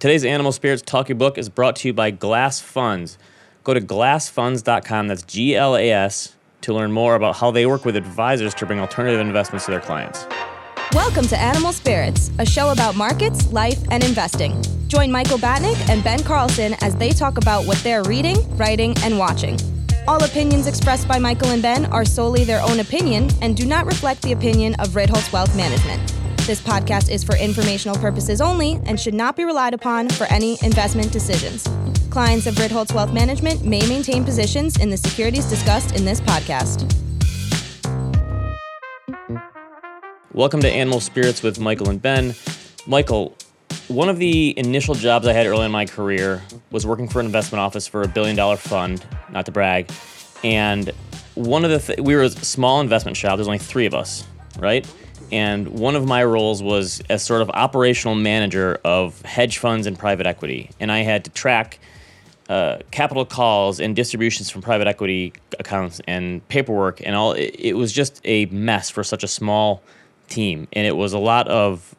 Today's Animal Spirits Talk Your Book is brought to you by GLASfunds. Go to glasfunds.com, that's G L A S, to learn more about how they work with advisors to bring alternative investments to their clients. Welcome to Animal Spirits, a show about markets, life, and investing. Join Michael Batnick and Ben Carlson as they talk about what they're reading, writing, and watching. All opinions expressed by Michael and Ben are solely their own opinion and do not reflect the opinion of Ritholtz Wealth Management. This podcast is for informational purposes only and should not be relied upon for any investment decisions. Clients of Ritholtz Wealth Management may maintain positions in the securities discussed in this podcast. Welcome to Animal Spirits with Michael and Ben. Michael, one of the initial jobs I had early in my career was working for an investment office for a billion dollar fund, not to brag. And one of the th- we were a small investment shop. There's only three of us, right? And one of my roles was as sort of operational manager of hedge funds and private equity. And I had to track uh, capital calls and distributions from private equity accounts and paperwork and all. It, it, was just a mess for such a small team, and it was a lot of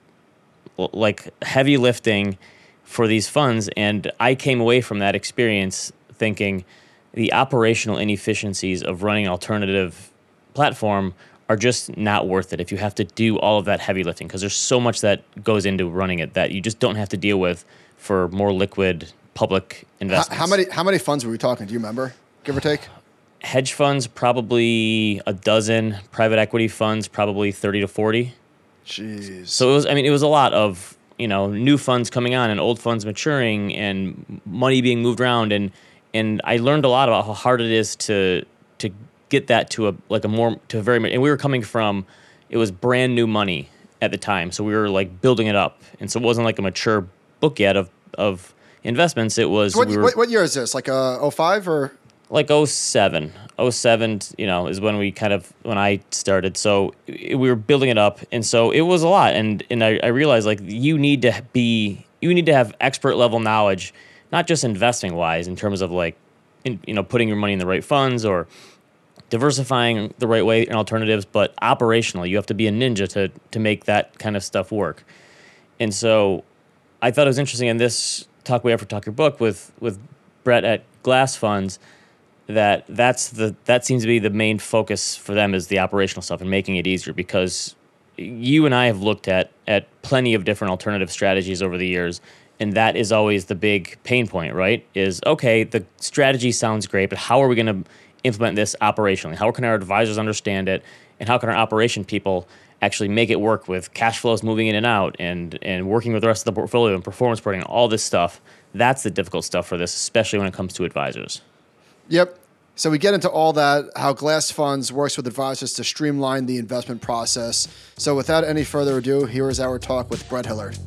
like heavy lifting for these funds. And I came away from that experience thinking the operational inefficiencies of running alternative platform are just not worth it if you have to do all of that heavy lifting because there's so much that goes into running it that you just don't have to deal with for more liquid public investments. How, how many how many funds were we talking? Do you remember, give or take? Hedge funds probably a dozen. Private equity funds probably thirty to forty. Jeez. So it was. I mean, it was a lot of you know new funds coming on and old funds maturing and money being moved around and and I learned a lot about how hard it is to to get that to a like a more to a very and we were coming from it was brand new money at the time. So we were like building it up. And so it wasn't like a mature book yet of of investments. It was what, we were, what, what, year is this? Like uh 05 or? Like 07 07 you know is when we kind of when i started. So we were building it up. And so it was a lot. And and i, I realized like you need to be you need to have expert level knowledge not just investing wise in terms of like in, you know putting your money in the right funds or diversifying the right way and alternatives, but operationally, you have to be a ninja to to make that kind of stuff work. And so, I thought it was interesting in this talk we have for Talk Your Book with with Brett at GLASfunds that that's the that seems to be the main focus for them is the operational stuff and making it easier because you and I have looked at at plenty of different alternative strategies over the years and that is always the big pain point right is okay the strategy sounds great but how are we going to implement this operationally? How can our advisors understand it? And how can our operation people actually make it work with cash flows moving in and out and, and working with the rest of the portfolio and performance reporting, all this stuff? That's the difficult stuff for this, especially when it comes to advisors. Yep. So we get into all that, how GLASfunds works with advisors to streamline the investment process. So without any further ado, here is our talk with Brett Hillard.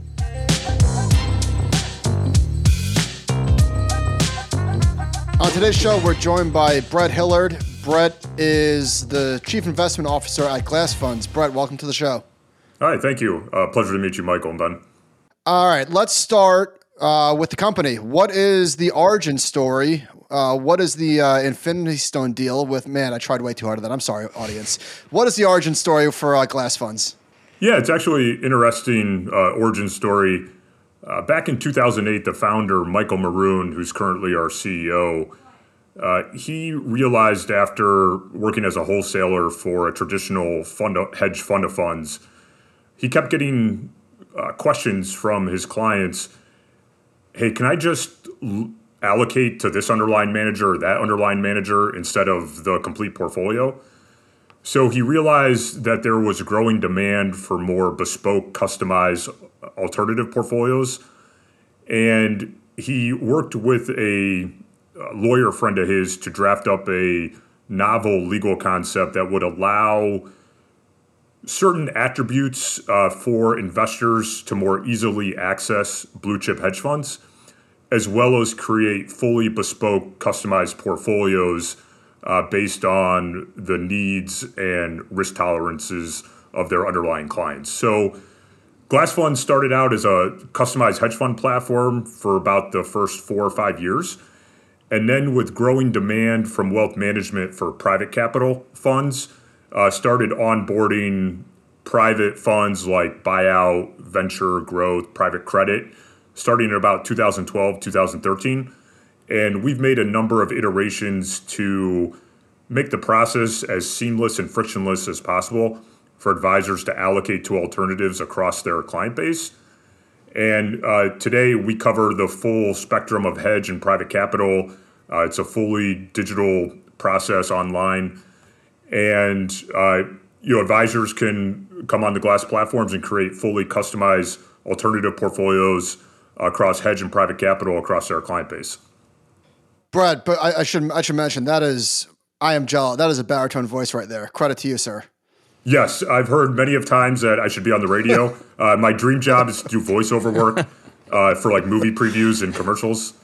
On today's show, we're joined by Brett Hillard. Brett is the Chief Investment Officer at GLASfunds. Brett, welcome to the show. Hi, thank you. Uh, pleasure to meet you, Michael and Ben. All right, let's start uh, with the company. What is the origin story? Uh, what is the uh, Infinity Stone deal with? Man, I tried way too hard at that. I'm sorry, audience. What is the origin story for uh, Glass Funds? Yeah, it's actually interesting uh, origin story. Uh, back in 2008, the founder, Michael Maroon, who's currently our CEO, uh, he realized after working as a wholesaler for a traditional fund hedge fund of funds, he kept getting uh, questions from his clients. Hey, can I just l- allocate to this underlying manager or that underlying manager instead of the complete portfolio? So he realized that there was growing demand for more bespoke, customized alternative portfolios. And he worked with a lawyer friend of his to draft up a novel legal concept that would allow certain attributes uh, for investors to more easily access blue chip hedge funds, as well as create fully bespoke, customized portfolios uh, based on the needs and risk tolerances of their underlying clients. So, GLASfund started out as a customized hedge fund platform for about the first four or five years. And then, with growing demand from wealth management for private capital funds, uh, started onboarding private funds like buyout, venture growth, private credit starting in about 2012, 2013. And we've made a number of iterations to make the process as seamless and frictionless as possible for advisors to allocate to alternatives across their client base. And uh, today we cover the full spectrum of hedge and private capital. Uh, it's a fully digital process online. And uh, you know, advisors can come on the GLAS platforms and create fully customized alternative portfolios across hedge and private capital across their client base. Brad, but I, I should I should mention that is I am jealous. That is a baritone voice right there. Credit to you, sir. Yes, I've heard many of times that I should be on the radio. uh, my dream job is to do voiceover work uh, for like movie previews and commercials.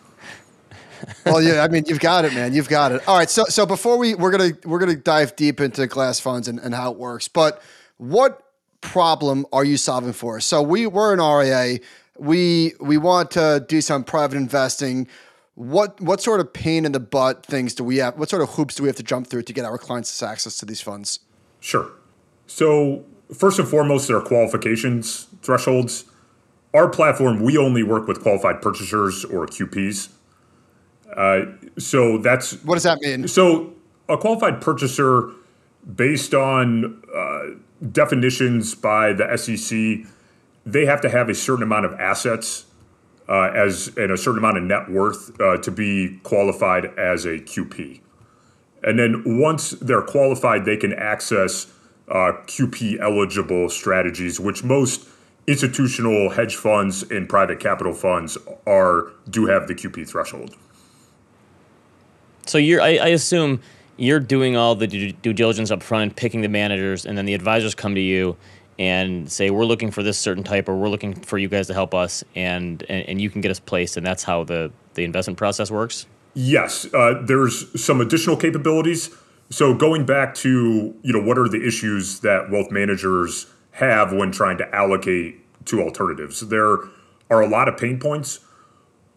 well, yeah, I mean, you've got it, man. You've got it. All right, so so before we we're gonna we're gonna dive deep into GLASfunds and, and how it works, but what problem are you solving for? So we we're an RIA. We we want to do some private investing. What what sort of pain in the butt things do we have? What sort of hoops do we have to jump through to get our clients access to these funds? Sure. So first and foremost, there are qualifications thresholds. Our platform, we only work with qualified purchasers or QPs. Uh, so that's what does that mean? So a qualified purchaser, based on uh, definitions by the SEC, they have to have a certain amount of assets uh, as and a certain amount of net worth uh, to be qualified as a QP. And then once they're qualified, they can access uh, QP eligible strategies, which most institutional hedge funds and private capital funds are do have the QP threshold. So you're, I, I assume you're doing all the due, due diligence up front and picking the managers, and then the advisors come to you and say we're looking for this certain type or we're looking for you guys to help us and and, and you can get us placed and that's how the the investment process works yes uh, there's some additional capabilities so going back to you know what are the issues that wealth managers have when trying to allocate to alternatives? There are a lot of pain points.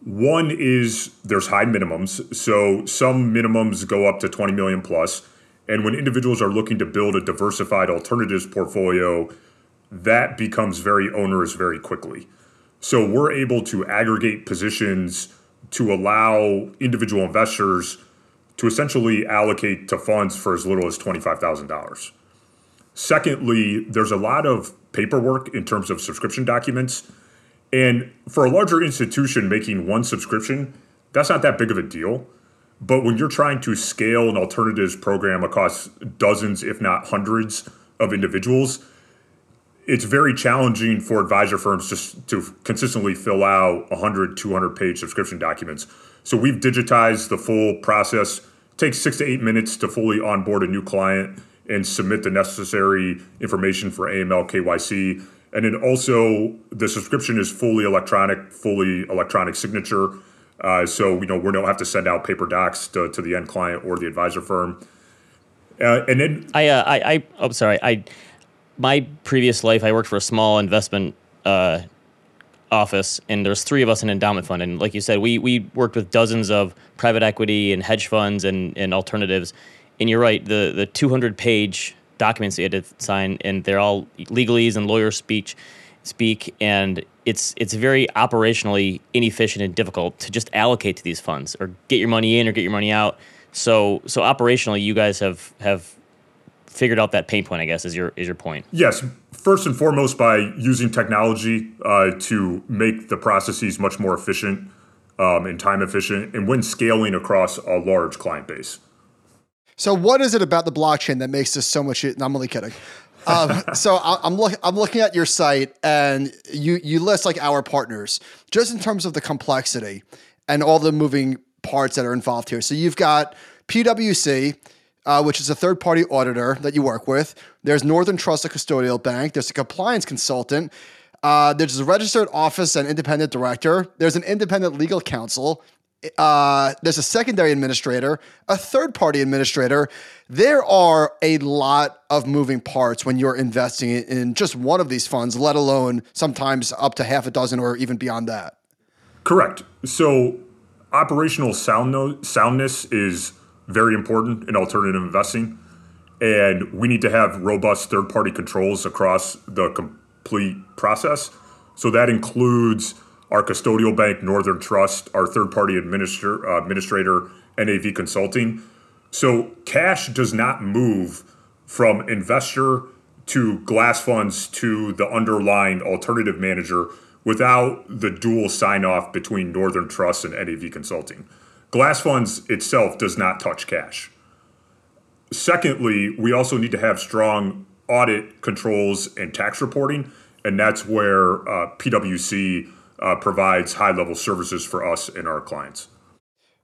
One is there's high minimums. So some minimums go up to 20 million plus. And when individuals are looking to build a diversified alternatives portfolio that becomes very onerous very quickly. So we're able to aggregate positions to allow individual investors to essentially allocate to funds for as little as $25,000. Secondly, there's a lot of paperwork in terms of subscription documents. And for a larger institution making one subscription, that's not that big of a deal. But when you're trying to scale an alternatives program across dozens, if not hundreds, of individuals, it's very challenging for advisor firms just to consistently fill out 100 200 page subscription documents. So we've digitized the full process. It takes six to eight minutes to fully onboard a new client and submit the necessary information for aml kyc and then also the subscription is fully electronic fully electronic signature. Uh, so you know we don't have to send out paper docs to, to the end client or the advisor firm. Uh, and then i uh, i i'm oh, sorry. I my previous life, I worked for a small investment uh, office, and there's three of us in endowment fund. And like you said, we we worked with dozens of private equity and hedge funds and, and alternatives. And you're right, the the 200 page documents you had to sign, and they're all legalese and lawyer speech speak, and it's it's very operationally inefficient and difficult to just allocate to these funds or get your money in or get your money out. So so operationally, you guys have have figured out that pain point. I guess is your is your point. Yes, first and foremost by using technology uh, to make the processes much more efficient um, and time efficient, and when scaling across a large client base. So, what is it about the blockchain that makes this so much? No, I'm only kidding. um, so I, am look, I'm looking at your site, and you you list like our partners, just in terms of the complexity and all the moving parts that are involved here. So you've got PwC, uh, which is a third party auditor that you work with. There's Northern Trust, a custodial bank. There's a compliance consultant. Uh, there's a registered office and independent director. There's an independent legal counsel. Uh, there's a secondary administrator, a third party administrator. There are a lot of moving parts when you're investing in just one of these funds, let alone sometimes up to half a dozen or even beyond that. Correct. So, operational sound soundness is very important in alternative investing. And we need to have robust third party controls across the complete process. So that includes our custodial bank, Northern Trust, our third party administrator, uh, administrator, NAV Consulting. So cash does not move from investor to GLASfunds to the underlying alternative manager without the dual sign off between Northern Trust and NAV Consulting. GLASfunds itself does not touch cash. Secondly, we also need to have strong audit controls and tax reporting, and that's where uh, PwC uh, provides high level services for us and our clients.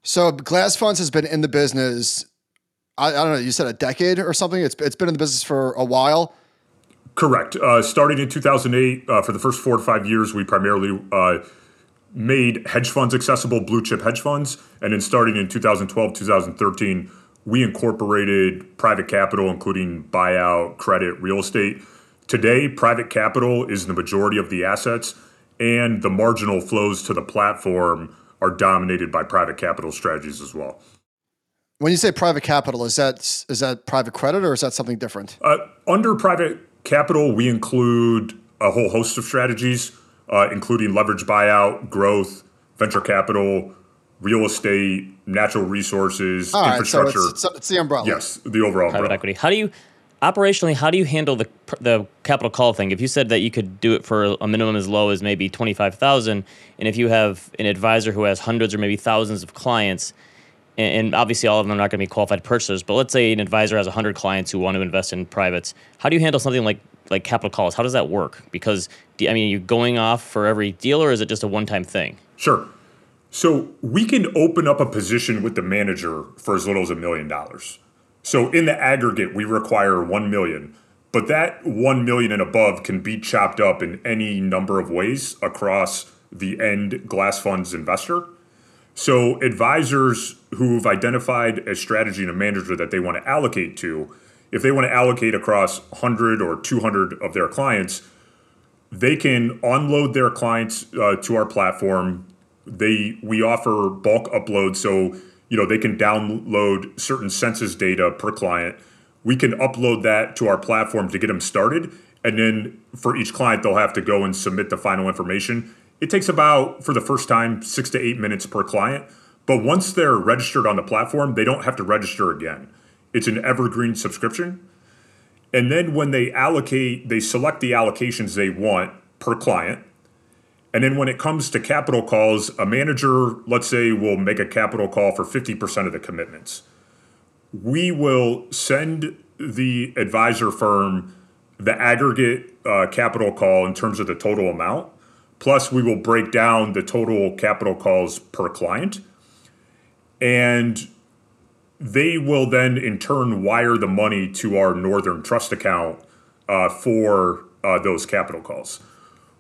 So GLASfunds has been in the business. I, I, don't know. You said a decade or something. It's it's been in the business for a while. Correct. Uh, starting in 2008, uh, for the first four to five years, we primarily uh, made hedge funds accessible, blue chip hedge funds, and then starting in 2012, 2013, we incorporated private capital, including buyout, credit, real estate. Today, private capital is the majority of the assets and the marginal flows to the platform are dominated by private capital strategies as well. When you say private capital, is that is that private credit or is that something different? Uh, under private capital, we include a whole host of strategies, uh, including leverage buyout, growth, venture capital, real estate, natural resources, All infrastructure. Right, so it's, it's, the umbrella. Yes, the overall private umbrella. equity. How do you operationally, how do you handle the the capital call thing? If you said that you could do it for a minimum as low as maybe twenty five thousand, and if you have an advisor who has hundreds or maybe thousands of clients, and, and obviously all of them are not going to be qualified purchasers, but let's say an advisor has hundred clients who want to invest in privates, how do you handle something like like capital calls? How does that work? Because I mean, you're you going off for every deal, or is it just a one time thing? Sure. So we can open up a position with the manager for as little as a million dollars. So in the aggregate, we require one million, but that one million and above can be chopped up in any number of ways across the end glass funds investor. So advisors who've identified a strategy and a manager that they want to allocate to, if they want to allocate across 100 or 200 of their clients, they can unload their clients uh, to our platform. They we offer bulk upload, so you know they can download certain census data per client. We can upload that to our platform to get them started, and then for each client they'll have to go and submit the final information. It takes about for the first time six to eight minutes per client. But once they're registered on the platform, they don't have to register again. It's an evergreen subscription. And then when they allocate, they select the allocations they want per client. And then when it comes to capital calls, a manager, let's say, will make a capital call for 50% of the commitments. We will send the advisor firm the aggregate uh, capital call in terms of the total amount. Plus, we will break down the total capital calls per client. And they will then in turn wire the money to our Northern Trust account uh, for uh, those capital calls.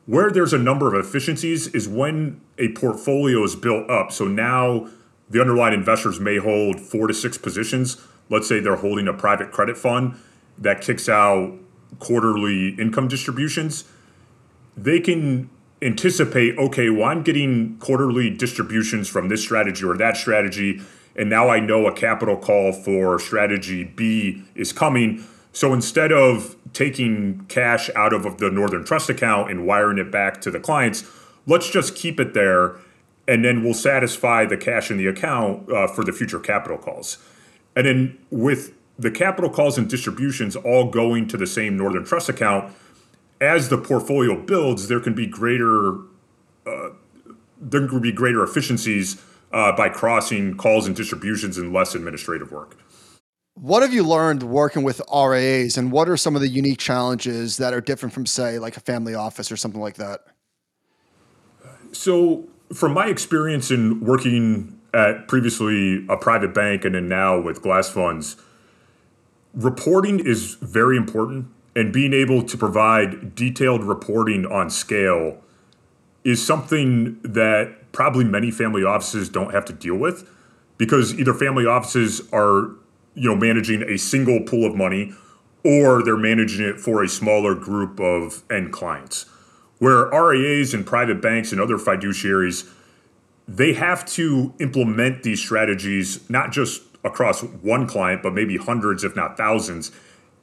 Where there's a number of efficiencies is when a portfolio is built up. So now the underlying investors may hold four to six positions. Let's say they're holding a private credit fund that kicks out quarterly income distributions. They can anticipate, okay, well, I'm getting quarterly distributions from this strategy or that strategy and now I know a capital call for strategy B is coming. So instead of taking cash out of the Northern Trust account and wiring it back to the clients, let's just keep it there and then we'll satisfy the cash in the account uh, for the future capital calls. And then with the capital calls and distributions all going to the same Northern Trust account, as the portfolio builds, there can be greater uh, there can be greater efficiencies uh, by crossing calls and distributions and less administrative work. What have you learned working with RIAs, and what are some of the unique challenges that are different from, say, like a family office or something like that? So, from my experience in working at previously a private bank and then now with GLASfunds, reporting is very important, and being able to provide detailed reporting on scale is something that probably many family offices don't have to deal with because either family offices are you know managing a single pool of money or they're managing it for a smaller group of end clients. Where RIAs and private banks and other fiduciaries they have to implement these strategies not just across one client but maybe hundreds if not thousands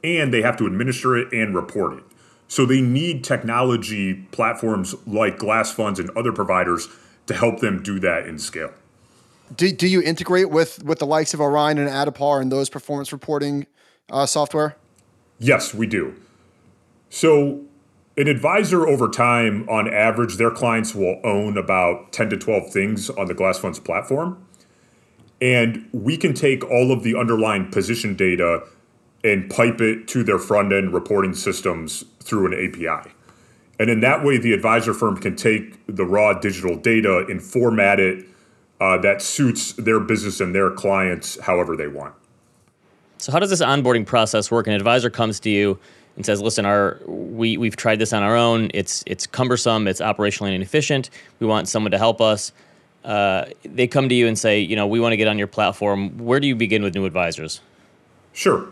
and they have to administer it and report it. So they need technology platforms like GLASfunds and other providers to help them do that in scale. Do, do you integrate with with the likes of Orion and Addepar and those performance reporting uh, software? Yes, we do. So an advisor over time, on average, their clients will own about 10 to 12 things on the GLASfunds platform. And we can take all of the underlying position data and pipe it to their front end reporting systems through an API. And in that way, the advisor firm can take the raw digital data and format it uh, that suits their business and their clients however they want. So, how does this onboarding process work? An advisor comes to you and says, "Listen, our we we've tried this on our own. It's it's cumbersome. It's operationally inefficient. We want someone to help us." Uh, they come to you and say, "You know, we want to get on your platform." Where do you begin with new advisors? Sure.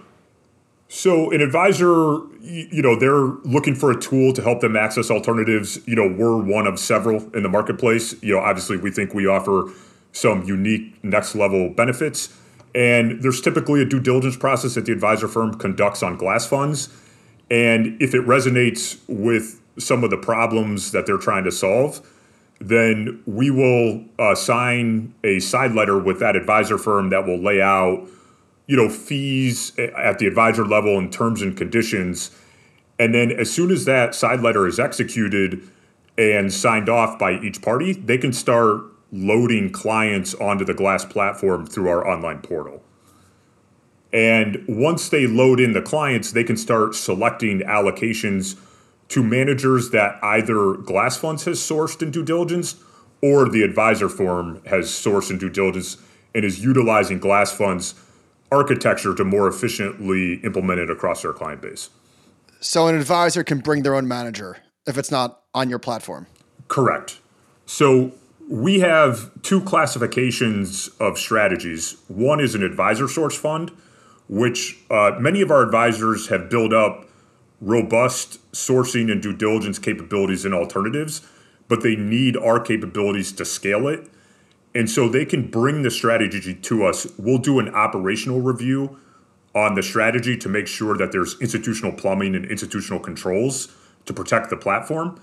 So an advisor, you know, they're looking for a tool to help them access alternatives. You know, we're one of several in the marketplace. You know, obviously we think we offer some unique next level benefits. And there's typically a due diligence process that the advisor firm conducts on GLASfunds. And if it resonates with some of the problems that they're trying to solve, then we will uh, sign a side letter with that advisor firm that will lay out you know fees at the advisor level and terms and conditions. And then as soon as that side letter is executed and signed off by each party they can start loading clients onto the GLAS platform through our online portal. And once they load in the clients they can start selecting allocations to managers that either GLASfunds has sourced in due diligence or the advisor firm has sourced in due diligence and is utilizing GLASfunds architecture to more efficiently implement it across their client base. So an advisor can bring their own manager if it's not on your platform. Correct. So we have two classifications of strategies. One is an advisor source fund, which uh, many of our advisors have built up robust sourcing and due diligence capabilities and alternatives, but they need our capabilities to scale it and so they can bring the strategy to us. We'll do an operational review on the strategy to make sure that there's institutional plumbing and institutional controls to protect the platform.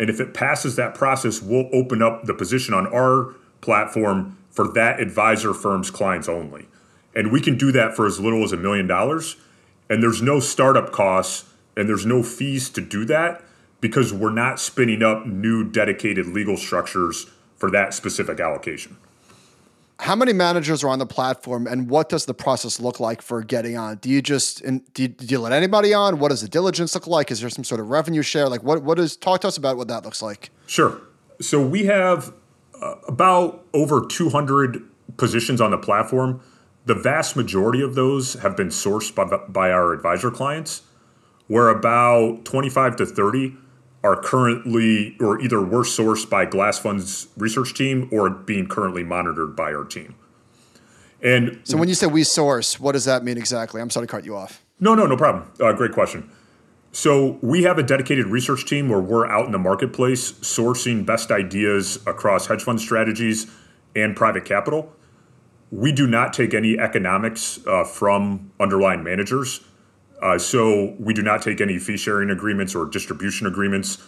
And if it passes that process, we'll open up the position on our platform for that advisor firm's clients only. And we can do that for as little as a million dollars. And there's no startup costs and there's no fees to do that because we're not spinning up new dedicated legal structures for that specific allocation. How many managers are on the platform, and what does the process look like for getting on? Do you just do you, do you let anybody on? What does the diligence look like? Is there some sort of revenue share? Like what what is talk to us about what that looks like? Sure. So we have uh, about over 200 positions on the platform. The vast majority of those have been sourced by, by our advisor clients, where about 25 to 30 are currently or either were sourced by GLASfund's research team or being currently monitored by our team. And so when you say we source, what does that mean exactly? I'm sorry to cut you off. No, no, no problem. Uh, great question. So we have a dedicated research team where we're out in the marketplace sourcing best ideas across hedge fund strategies and private capital. We do not take any economics uh, from underlying managers. Uh, so we do not take any fee sharing agreements or distribution agreements.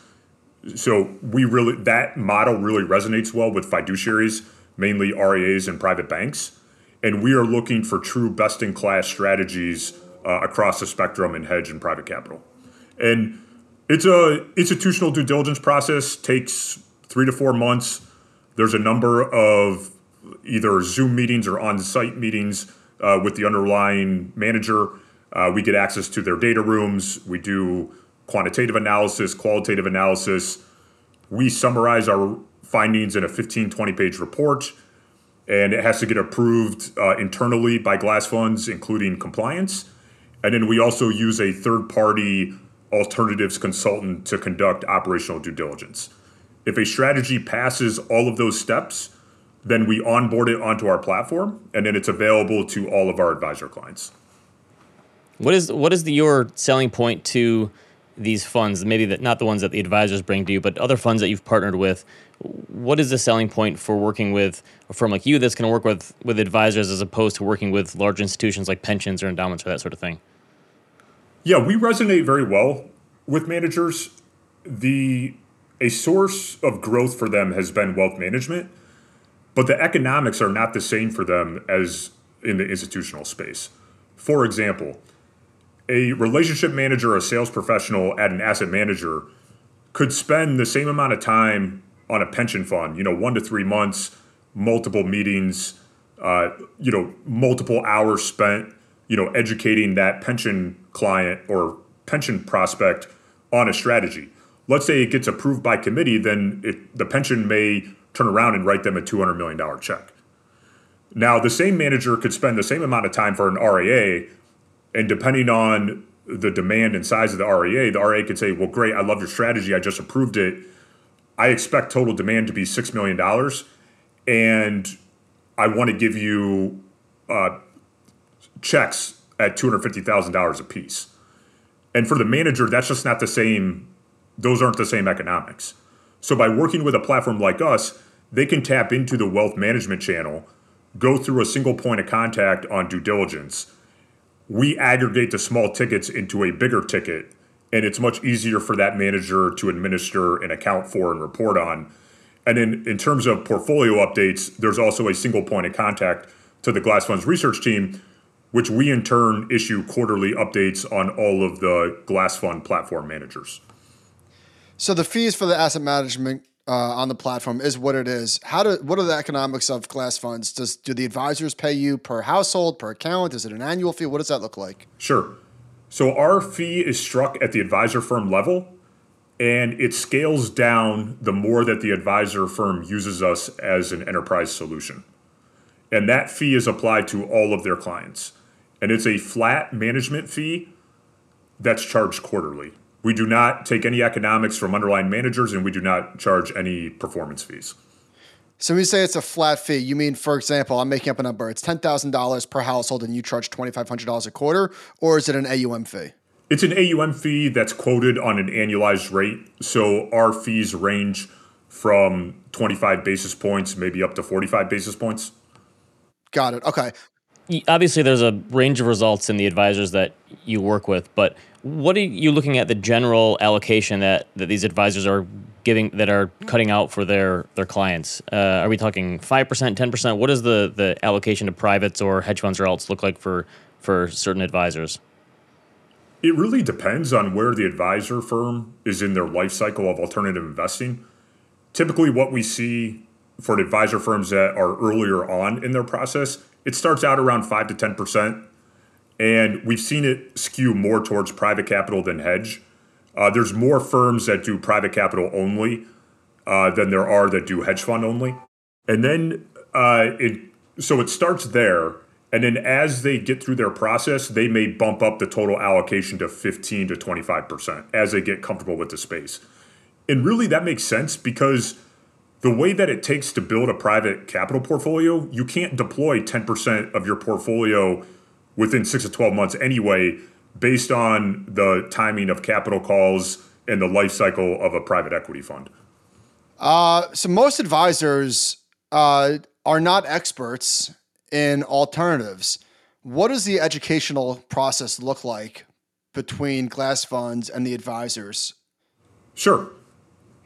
So we really that model really resonates well with fiduciaries, mainly RIAs and private banks, and we are looking for true best in class strategies uh, across the spectrum in hedge and private capital. And it's a institutional due diligence process takes three to four months. There's a number of either Zoom meetings or on site meetings uh, with the underlying manager uh, we get access to their data rooms. We do quantitative analysis, qualitative analysis. We summarize our findings in a 15, 20 page report, and it has to get approved uh, internally by GLASfunds, including compliance. And then we also use a third party alternatives consultant to conduct operational due diligence. If a strategy passes all of those steps, then we onboard it onto our platform, and then it's available to all of our advisor clients. What is what is the, your selling point to these funds? Maybe that not the ones that the advisors bring to you, but other funds that you've partnered with. What is the selling point for working with a firm like you that's going to work with with advisors as opposed to working with large institutions like pensions or endowments or that sort of thing? Yeah, we resonate very well with managers, the a source of growth for them has been wealth management, but the economics are not the same for them as in the institutional space. For example, a relationship manager, a sales professional at an asset manager could spend the same amount of time on a pension fund, you know, one to three months, multiple meetings, uh, you know, multiple hours spent, you know, educating that pension client or pension prospect on a strategy. Let's say it gets approved by committee, then it, the pension may turn around and write them a $200 million check. Now, the same manager could spend the same amount of time for an RIA, and depending on the demand and size of the RIA, the RIA could say, Well, great, I love your strategy. I just approved it. I expect total demand to be $6 million, and I want to give you uh, checks at $250,000 a piece. And for the manager, that's just not the same, those aren't the same economics. So by working with a platform like us, they can tap into the wealth management channel, go through a single point of contact on due diligence. We aggregate the small tickets into a bigger ticket, and it's much easier for that manager to administer and account for and report on. And in, in terms of portfolio updates, there's also a single point of contact to the GLASfunds research team, which we in turn issue quarterly updates on all of the GLASfund platform managers. So the fees for the asset management uh, on the platform is what it is. How do what are the economics of GLASfunds? Does do the advisors pay you per household, per account? Is it an annual fee? What does that look like? Sure. So our fee is struck at the advisor firm level, and it scales down the more that the advisor firm uses us as an enterprise solution. And that fee is applied to all of their clients. And it's a flat management fee that's charged quarterly. We do not take any economics from underlying managers and we do not charge any performance fees. So when you say it's a flat fee, you mean, for example, I'm making up a number. It's ten thousand dollars per household, and you charge twenty five hundred dollars a quarter, or is it an AUM fee? It's an AUM fee that's quoted on an annualized rate. So our fees range from 25 basis points, maybe up to 45 basis points. Got it. Okay. Obviously, there's a range of results in the advisors that you work with, but what are you looking at the general allocation that, that these advisors are giving that are cutting out for their their clients? Uh, are we talking five percent, ten percent? What does the the allocation to privates or hedge funds or alts look like for for certain advisors? It really depends on where the advisor firm is in their life cycle of alternative investing. Typically, what we see for advisor firms that are earlier on in their process, it starts out around five to ten percent and we've seen it skew more towards private capital than hedge. Uh, there's more firms that do private capital only uh, than there are that do hedge fund only. And then uh, it so it starts there, and then as they get through their process, they may bump up the total allocation to 15 to 25 percent as they get comfortable with the space. And really, that makes sense because the way that it takes to build a private capital portfolio, you can't deploy 10% of your portfolio within six to 12 months anyway, based on the timing of capital calls and the life cycle of a private equity fund? Uh, so most advisors uh, are not experts in alternatives. What does the educational process look like between GLASfunds and the advisors? Sure.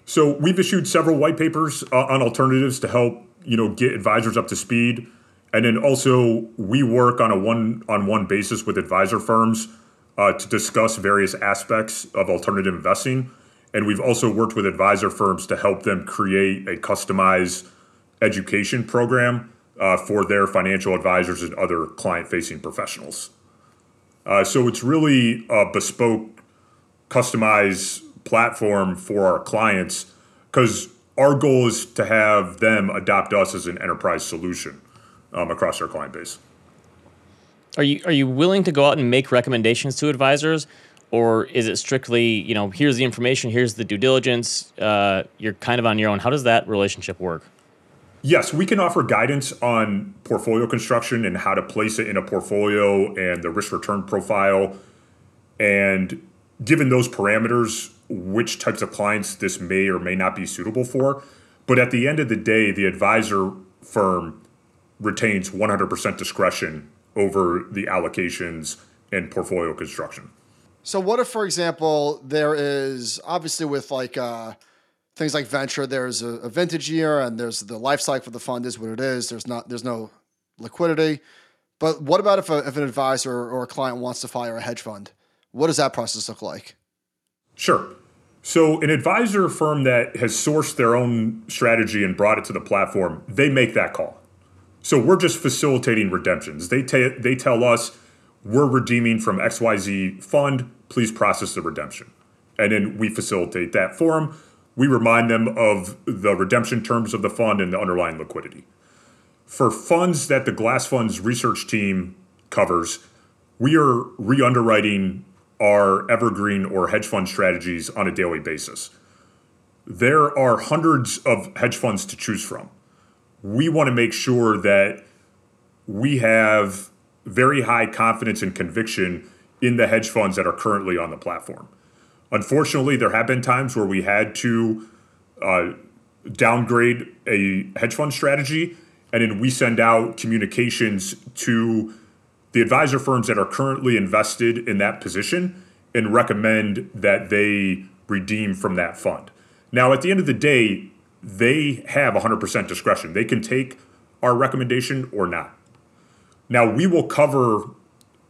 So we've issued several white papers uh, on alternatives to help you know get advisors up to speed. And then also, we work on a one on one basis with advisor firms uh, to discuss various aspects of alternative investing. And we've also worked with advisor firms to help them create a customized education program uh, for their financial advisors and other client facing professionals. Uh, so it's really a bespoke, customized platform for our clients because our goal is to have them adopt us as an enterprise solution um, across our client base. Are you are you willing to go out and make recommendations to advisors, or is it strictly you know here's the information, here's the due diligence, uh, you're kind of on your own? How does that relationship work? Yes, we can offer guidance on portfolio construction and how to place it in a portfolio and the risk return profile, and given those parameters, which types of clients this may or may not be suitable for. But at the end of the day, the advisor firm retains 100% discretion over the allocations and portfolio construction. So what if, for example, there is obviously with like uh, things like venture, there's a, a, vintage year and there's the life cycle of the fund is what it is. There's not there's no liquidity. But what about if, a, if an advisor or a client wants to fire a hedge fund? What does that process look like? Sure. So an advisor firm that has sourced their own strategy and brought it to the platform, they make that call. So we're just facilitating redemptions. They, t- they tell us we're redeeming from XYZ fund, please process the redemption. And then we facilitate that for them. We remind them of the redemption terms of the fund and the underlying liquidity. For funds that the GLASfunds research team covers, we are re underwriting our evergreen or hedge fund strategies on a daily basis. There are hundreds of hedge funds to choose from. We want to make sure that we have very high confidence and conviction in the hedge funds that are currently on the platform. Unfortunately, there have been times where we had to uh, downgrade a hedge fund strategy, and then we send out communications to the advisor firms that are currently invested in that position and recommend that they redeem from that fund. Now, at the end of the day, they have 100% discretion. They can take our recommendation or not. Now, we will cover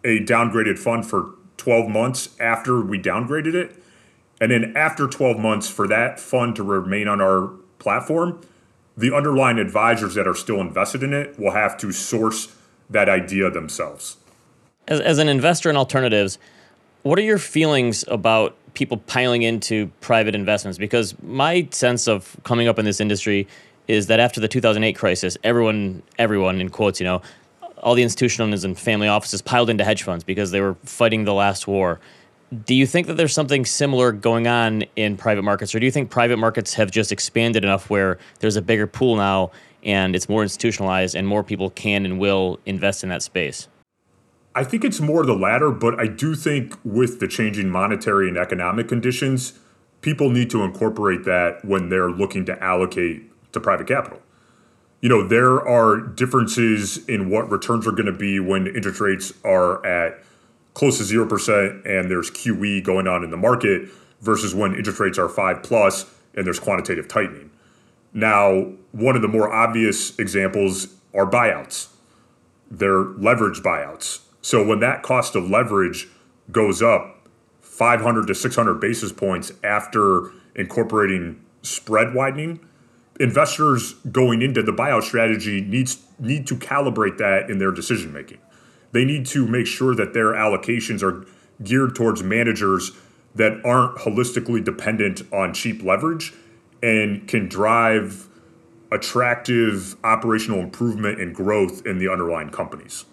a downgraded fund for 12 months after we downgraded it. And then after 12 months, for that fund to remain on our platform, the underlying advisors that are still invested in it will have to source that idea themselves. As, as an investor in alternatives, what are your feelings about people piling into private investments? Because my sense of coming up in this industry is that after the 2008 crisis, everyone, everyone in quotes, you know, all the institutional and family offices piled into hedge funds because they were fighting the last war. Do you think that there's something similar going on in private markets, or do you think private markets have just expanded enough where there's a bigger pool now and it's more institutionalized and more people can and will invest in that space? I think it's more the latter, but I do think with the changing monetary and economic conditions, people need to incorporate that when they're looking to allocate to private capital. You know, there are differences in what returns are going to be when interest rates are at close to 0% and there's QE going on in the market versus when interest rates are 5 plus and there's quantitative tightening. Now, one of the more obvious examples are buyouts. They're leverage buyouts so when that cost of leverage goes up 500 to 600 basis points after incorporating spread widening, investors going into the buyout strategy needs need to calibrate that in their decision making. They need to make sure that their allocations are geared towards managers that aren't holistically dependent on cheap leverage and can drive attractive operational improvement and growth in the underlying companies.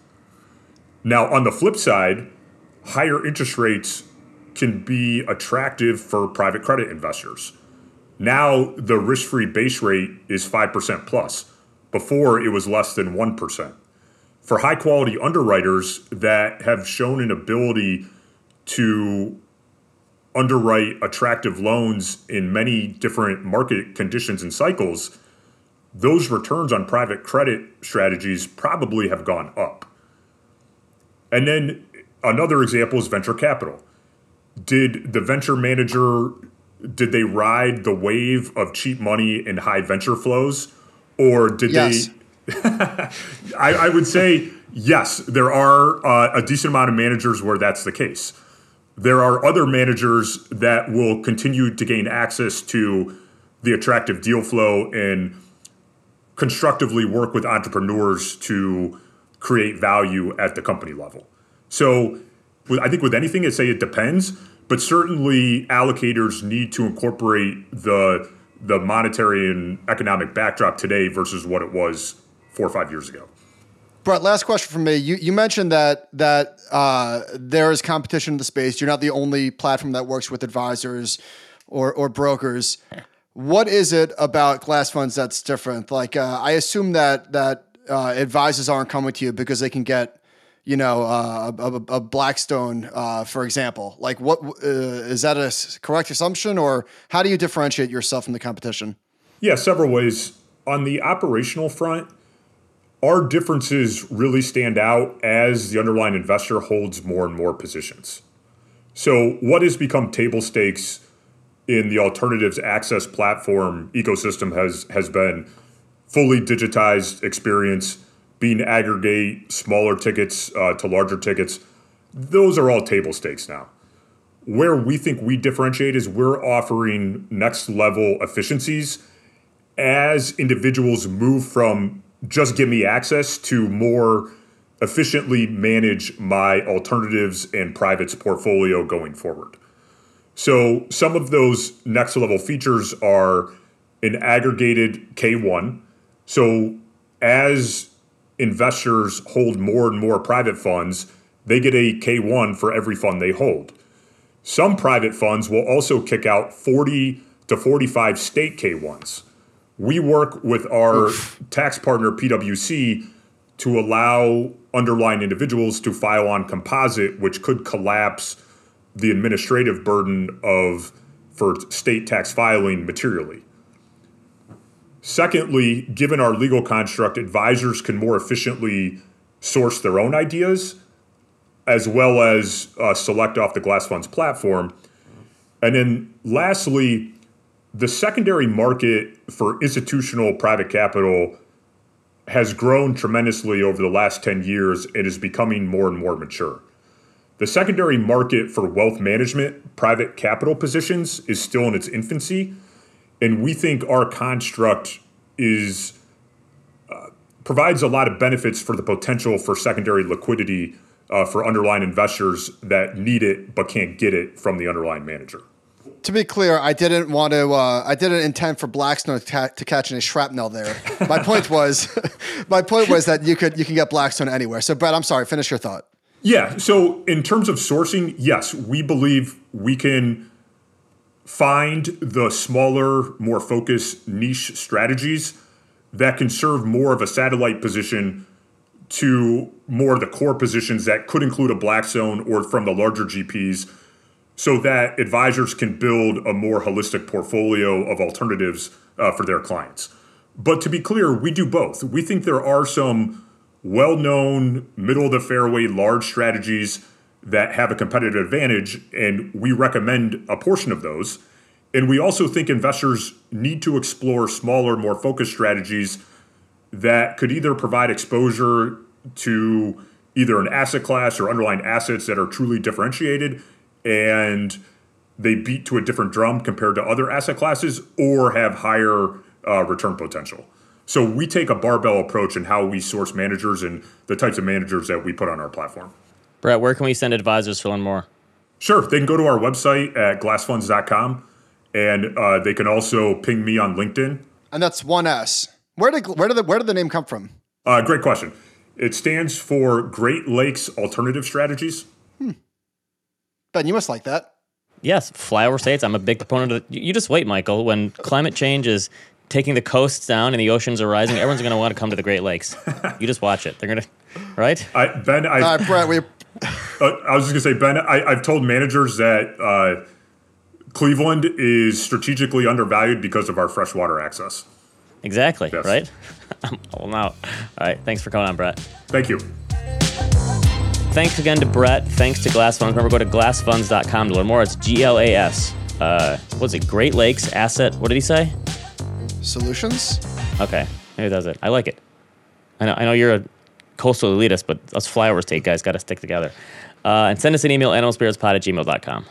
Now, on the flip side, higher interest rates can be attractive for private credit investors. Now, the risk free base rate is 5% plus. Before, it was less than 1%. For high quality underwriters that have shown an ability to underwrite attractive loans in many different market conditions and cycles, those returns on private credit strategies probably have gone up. And then another example is venture capital. Did the venture manager did they ride the wave of cheap money and high venture flows, or did yes. they? I, I, would say yes. There are uh, a decent amount of managers where that's the case. There are other managers that will continue to gain access to the attractive deal flow and constructively work with entrepreneurs to create value at the company level. So I think with anything, I say it depends, but certainly allocators need to incorporate the the monetary and economic backdrop today versus what it was four or five years ago. Brett, last question from me. You you mentioned that that uh, there is competition in the space. You're not the only platform that works with advisors or or brokers. What is it about GLASfunds that's different? Like uh, I assume that that uh, advisors aren't coming to you because they can get you know, uh, a, a, Blackstone, uh, for example? Like, what uh, is that a correct assumption, or how do you differentiate yourself from the competition? Yeah, several ways. On the operational front, our differences really stand out as the underlying investor holds more and more positions. So, what has become table stakes in the alternatives access platform ecosystem has has been fully digitized experience, being aggregate smaller tickets uh, to larger tickets. Those are all table stakes now. Where we think we differentiate is we're offering next level efficiencies as individuals move from just give me access to more efficiently manage my alternatives and privates portfolio going forward. So some of those next level features are an aggregated K1. So as investors hold more and more private funds, they get a K1 for every fund they hold. Some private funds will also kick out 40 to 45 state K1s. We work with our Oof. tax partner PwC to allow underlying individuals to file on composite, which could collapse the administrative burden of for state tax filing materially. Secondly, given our legal construct, advisors can more efficiently source their own ideas as well as uh, select off the GLASfunds platform. And then lastly, the secondary market for institutional private capital has grown tremendously over the last 10 years and is becoming more and more mature. The secondary market for wealth management, private capital positions, is still in its infancy. And we think our construct is uh, provides a lot of benefits for the potential for secondary liquidity uh, for underlying investors that need it but can't get it from the underlying manager. To be clear, I didn't want to. Uh, I didn't intend for Blackstone to, to catch any shrapnel there. My point was, my point was that you could you can get Blackstone anywhere. So, Brett, I'm sorry. Finish your thought. Yeah. So, in terms of sourcing, yes, we believe we can find the smaller, more focused niche strategies that can serve more of a satellite position to more of the core positions that could include a Blackstone or from the larger GPs so that advisors can build a more holistic portfolio of alternatives uh, for their clients. But to be clear, we do both. We think there are some well known, middle of the fairway, large strategies that have a competitive advantage, and we recommend a portion of those. And we also think investors need to explore smaller, more focused strategies that could either provide exposure to either an asset class or underlying assets that are truly differentiated and they beat to a different drum compared to other asset classes or have higher uh, return potential. So we take a barbell approach in how we source managers and the types of managers that we put on our platform. Brett, where can we send advisors to learn more? Sure. They can go to our website at glasfunds.com and uh, they can also ping me on LinkedIn. And that's one S. Where did where did the, where did the name come from? Uh, great question. It stands for Great Lakes Alternative Strategies. Ben, you must like that. Yes, flyover states. I'm a big proponent of. You just wait, Michael. When climate change is taking the coasts down and the oceans are rising, everyone's going to want to come to the Great Lakes. You just watch it. They're going to, right? I, ben, I, uh, Brett, we. uh, I was just going to say, Ben, I, have told managers that uh, Cleveland is strategically undervalued because of our freshwater access. Exactly. Yes. Right. I'm holding out. All right. Thanks for coming on, Brett. Thank you. Thanks again to Brett. Thanks to GLASfunds. Remember, go to glasfunds.com to learn more. It's G L A S. Uh, what's it? Great Lakes Asset. What did he say? Solutions. Okay, maybe that's it. I like it. I know. I know you're a coastal elitist, but us flyover state guys got to stick together. Uh, and send us an email, animalspiritspod at gmail.com.